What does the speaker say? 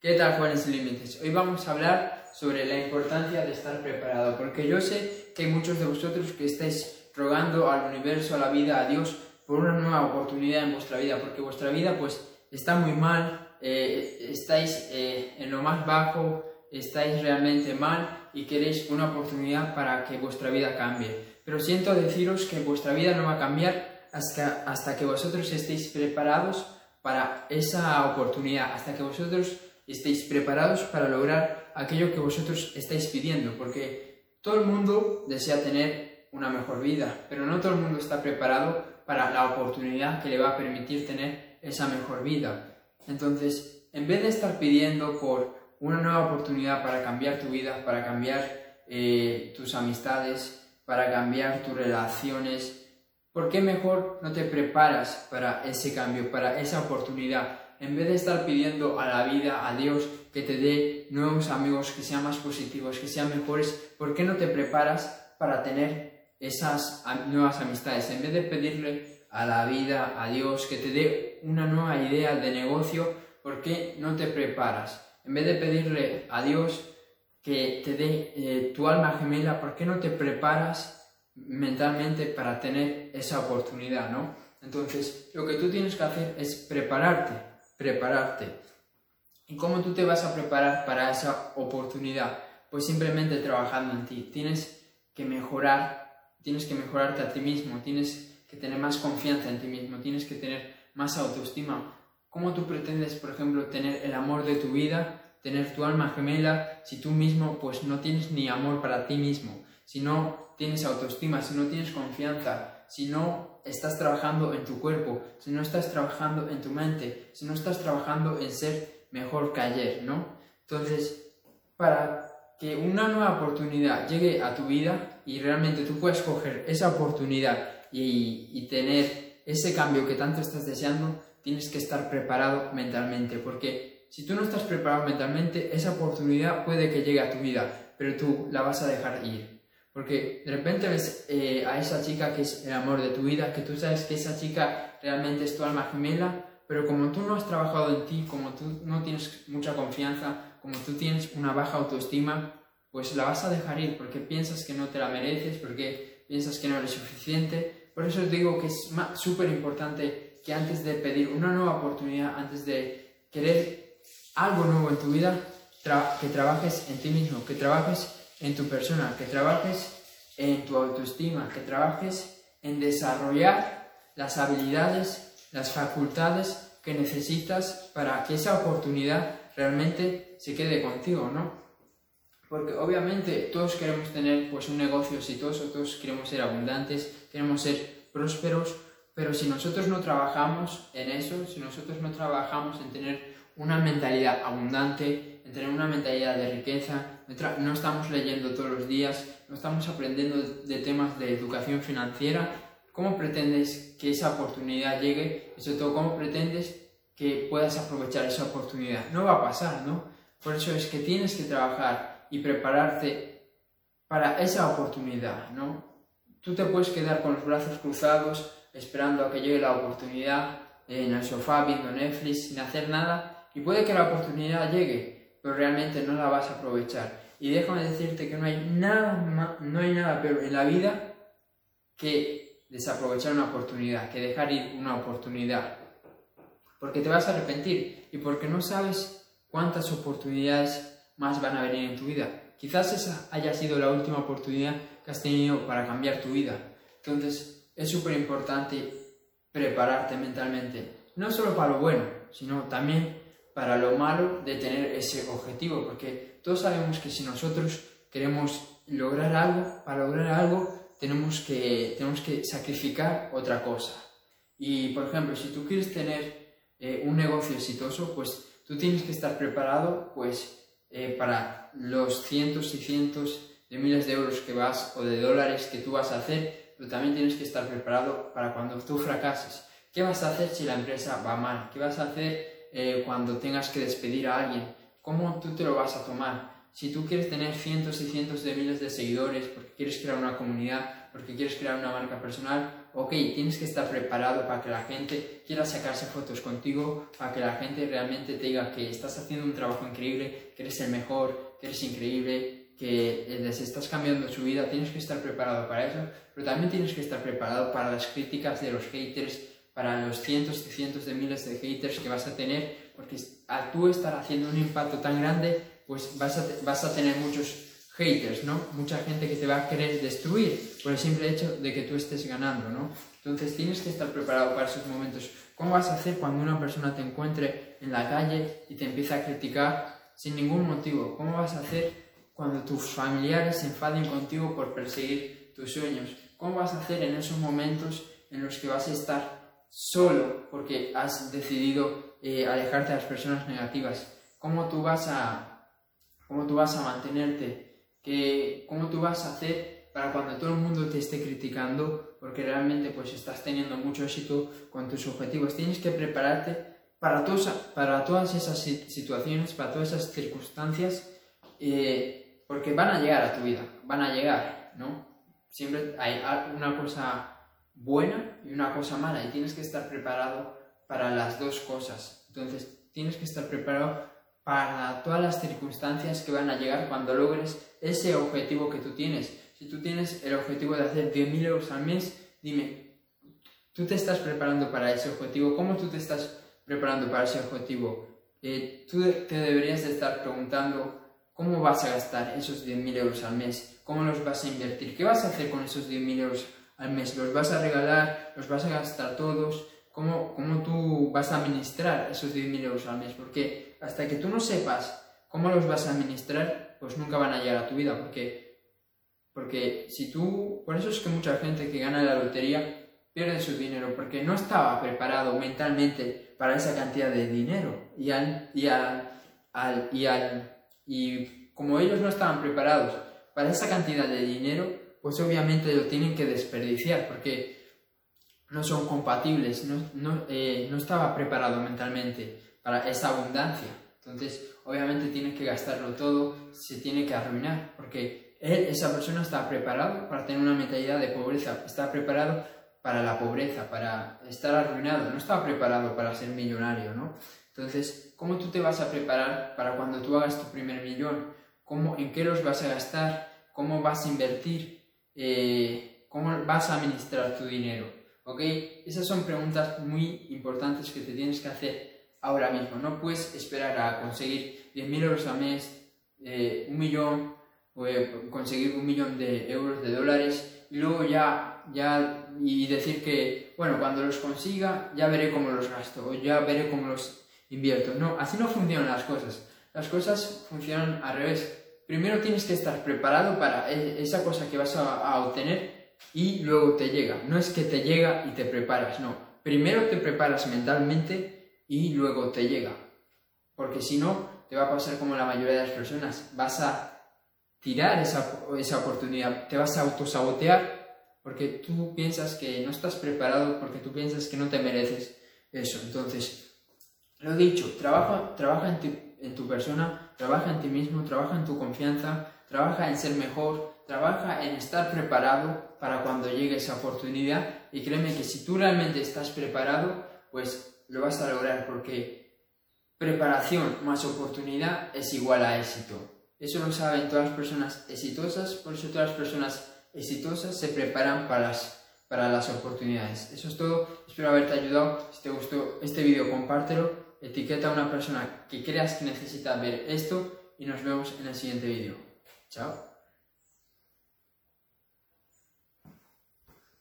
¿Qué tal, jóvenes límites? Hoy vamos a hablar sobre la importancia de estar preparado, porque yo sé que hay muchos de vosotros que estáis rogando al universo, a la vida, a Dios, por una nueva oportunidad en vuestra vida, porque vuestra vida pues está muy mal, eh, estáis eh, en lo más bajo, estáis realmente mal y queréis una oportunidad para que vuestra vida cambie. Pero siento deciros que vuestra vida no va a cambiar hasta, hasta que vosotros estéis preparados para esa oportunidad, hasta que vosotros estéis preparados para lograr aquello que vosotros estáis pidiendo, porque todo el mundo desea tener una mejor vida, pero no todo el mundo está preparado para la oportunidad que le va a permitir tener esa mejor vida. Entonces, en vez de estar pidiendo por una nueva oportunidad para cambiar tu vida, para cambiar eh, tus amistades, para cambiar tus relaciones, ¿por qué mejor no te preparas para ese cambio, para esa oportunidad? En vez de estar pidiendo a la vida, a Dios, que te dé nuevos amigos, que sean más positivos, que sean mejores, ¿por qué no te preparas para tener esas nuevas amistades? En vez de pedirle a la vida, a Dios, que te dé una nueva idea de negocio, ¿por qué no te preparas? En vez de pedirle a Dios que te dé eh, tu alma gemela, ¿por qué no te preparas mentalmente para tener esa oportunidad, no? Entonces, lo que tú tienes que hacer es prepararte, prepararte. ¿Y cómo tú te vas a preparar para esa oportunidad? Pues simplemente trabajando en ti. Tienes que mejorar, tienes que mejorarte a ti mismo, tienes que tener más confianza en ti mismo, tienes que tener más autoestima. ¿Cómo tú pretendes, por ejemplo, tener el amor de tu vida, tener tu alma gemela, si tú mismo pues no tienes ni amor para ti mismo, si no tienes autoestima, si no tienes confianza, si no estás trabajando en tu cuerpo, si no estás trabajando en tu mente, si no estás trabajando en ser mejor que ayer, ¿no? Entonces, para que una nueva oportunidad llegue a tu vida y realmente tú puedas coger esa oportunidad y, y tener ese cambio que tanto estás deseando, tienes que estar preparado mentalmente, porque si tú no estás preparado mentalmente, esa oportunidad puede que llegue a tu vida, pero tú la vas a dejar ir. Porque de repente ves eh, a esa chica que es el amor de tu vida, que tú sabes que esa chica realmente es tu alma gemela, pero como tú no has trabajado en ti, como tú no tienes mucha confianza, como tú tienes una baja autoestima, pues la vas a dejar ir porque piensas que no te la mereces, porque piensas que no eres suficiente. Por eso os digo que es súper importante que antes de pedir una nueva oportunidad, antes de querer algo nuevo en tu vida, que trabajes en ti mismo, que trabajes en tu persona, que trabajes en tu autoestima, que trabajes en desarrollar las habilidades, las facultades que necesitas para que esa oportunidad realmente se quede contigo, ¿no? Porque obviamente todos queremos tener pues un negocio exitoso, todos queremos ser abundantes, queremos ser prósperos, pero si nosotros no trabajamos en eso, si nosotros no trabajamos en tener una mentalidad abundante, en tener una mentalidad de riqueza, no estamos leyendo todos los días, no estamos aprendiendo de temas de educación financiera, ¿cómo pretendes que esa oportunidad llegue? Y sobre todo, ¿cómo pretendes que puedas aprovechar esa oportunidad? No va a pasar, ¿no? Por eso es que tienes que trabajar y prepararte para esa oportunidad, ¿no? Tú te puedes quedar con los brazos cruzados esperando a que llegue la oportunidad en el sofá viendo Netflix sin hacer nada y puede que la oportunidad llegue, pero realmente no la vas a aprovechar. Y déjame decirte que no hay nada, no hay nada peor en la vida que desaprovechar una oportunidad, que dejar ir una oportunidad. Porque te vas a arrepentir y porque no sabes cuántas oportunidades más van a venir en tu vida. Quizás esa haya sido la última oportunidad que has tenido para cambiar tu vida. Entonces es súper importante prepararte mentalmente, no solo para lo bueno, sino también para lo malo de tener ese objetivo, porque todos sabemos que si nosotros queremos lograr algo, para lograr algo tenemos que, tenemos que sacrificar otra cosa. Y, por ejemplo, si tú quieres tener eh, un negocio exitoso, pues tú tienes que estar preparado pues, eh, para los cientos y cientos de miles de euros que vas o de dólares que tú vas a hacer, pero también tienes que estar preparado para cuando tú fracases. ¿Qué vas a hacer si la empresa va mal? ¿Qué vas a hacer eh, cuando tengas que despedir a alguien, ¿cómo tú te lo vas a tomar? Si tú quieres tener cientos y cientos de miles de seguidores porque quieres crear una comunidad, porque quieres crear una marca personal, ok, tienes que estar preparado para que la gente quiera sacarse fotos contigo, para que la gente realmente te diga que estás haciendo un trabajo increíble, que eres el mejor, que eres increíble, que les estás cambiando su vida, tienes que estar preparado para eso, pero también tienes que estar preparado para las críticas de los haters, para los cientos y cientos de miles de haters que vas a tener, porque al tú estar haciendo un impacto tan grande, pues vas a, vas a tener muchos haters, ¿no? Mucha gente que te va a querer destruir por el simple hecho de que tú estés ganando, ¿no? Entonces tienes que estar preparado para esos momentos. ¿Cómo vas a hacer cuando una persona te encuentre en la calle y te empieza a criticar sin ningún motivo? ¿Cómo vas a hacer cuando tus familiares se enfaden contigo por perseguir tus sueños? ¿Cómo vas a hacer en esos momentos en los que vas a estar solo porque has decidido eh, alejarte de las personas negativas? ¿Cómo tú vas a, cómo tú vas a mantenerte? que, cómo tú vas a hacer para cuando todo el mundo te esté criticando, porque realmente pues estás teniendo mucho éxito con tus objetivos. Tienes que prepararte para, todos, para todas esas situaciones, para todas esas circunstancias, eh, porque van a llegar a tu vida, van a llegar, ¿no? Siempre hay una cosa buena y una cosa mala y tienes que estar preparado para las dos cosas. Entonces, tienes que estar preparado para todas las circunstancias que van a llegar cuando logres ese objetivo que tú tienes. Si tú tienes el objetivo de hacer 10.000 euros al mes, dime, ¿tú te estás preparando para ese objetivo? ¿Cómo tú te estás preparando para ese objetivo? Eh, tú te deberías de estar preguntando cómo vas a gastar esos 10.000 euros al mes, cómo los vas a invertir, qué vas a hacer con esos 10.000 euros al mes, los vas a regalar, los vas a gastar todos, cómo, cómo tú vas a administrar esos 10.000 euros al mes, porque hasta que tú no sepas cómo los vas a administrar, pues nunca van a llegar a tu vida, porque, porque si tú, por eso es que mucha gente que gana la lotería pierde su dinero, porque no estaba preparado mentalmente para esa cantidad de dinero, y al, y al, y al, y como ellos no estaban preparados para esa cantidad de dinero, pues obviamente lo tienen que desperdiciar, porque no son compatibles, no, no, eh, no estaba preparado mentalmente para esa abundancia. Entonces, obviamente tiene que gastarlo todo, se tiene que arruinar, porque él, esa persona está preparado para tener una mentalidad de pobreza, está preparado para la pobreza, para estar arruinado, no está preparado para ser millonario, ¿no? Entonces, ¿cómo tú te vas a preparar para cuando tú hagas tu primer millón? ¿Cómo, ¿En qué los vas a gastar? ¿Cómo vas a invertir? Eh, ¿Cómo vas a administrar tu dinero? ¿Ok? Esas son preguntas muy importantes que te tienes que hacer ahora mismo. No puedes esperar a conseguir 10.000 euros al mes, eh, un millón, o eh, conseguir un millón de euros, de dólares, y luego ya, ya, y decir que, bueno, cuando los consiga, ya veré cómo los gasto, o ya veré cómo los invierto. No, así no funcionan las cosas. Las cosas funcionan al revés. Primero tienes que estar preparado para e, esa cosa que vas a obtener y luego te llega. No es que te llega y te preparas, no. Primero te preparas mentalmente y luego te llega. Porque si no, te va a pasar como la mayoría de las personas. Vas a tirar esa, esa oportunidad, te vas a autosabotear porque tú piensas que no estás preparado, porque tú piensas que no te mereces eso. Entonces, lo dicho, trabaja, trabaja en, tu, en tu persona, trabaja en ti mismo, trabaja en tu confianza, trabaja en ser mejor, trabaja en estar preparado para cuando llegue esa oportunidad y créeme que si tú realmente estás preparado, pues lo vas a lograr porque preparación más oportunidad es igual a éxito. Eso lo saben todas las personas exitosas, por eso todas las personas exitosas se preparan para las, para las oportunidades. Eso es todo, espero haberte ayudado. Si te gustó este vídeo, compártelo, etiqueta a una persona que creas que necesita ver esto y nos vemos en el siguiente vídeo. Chao.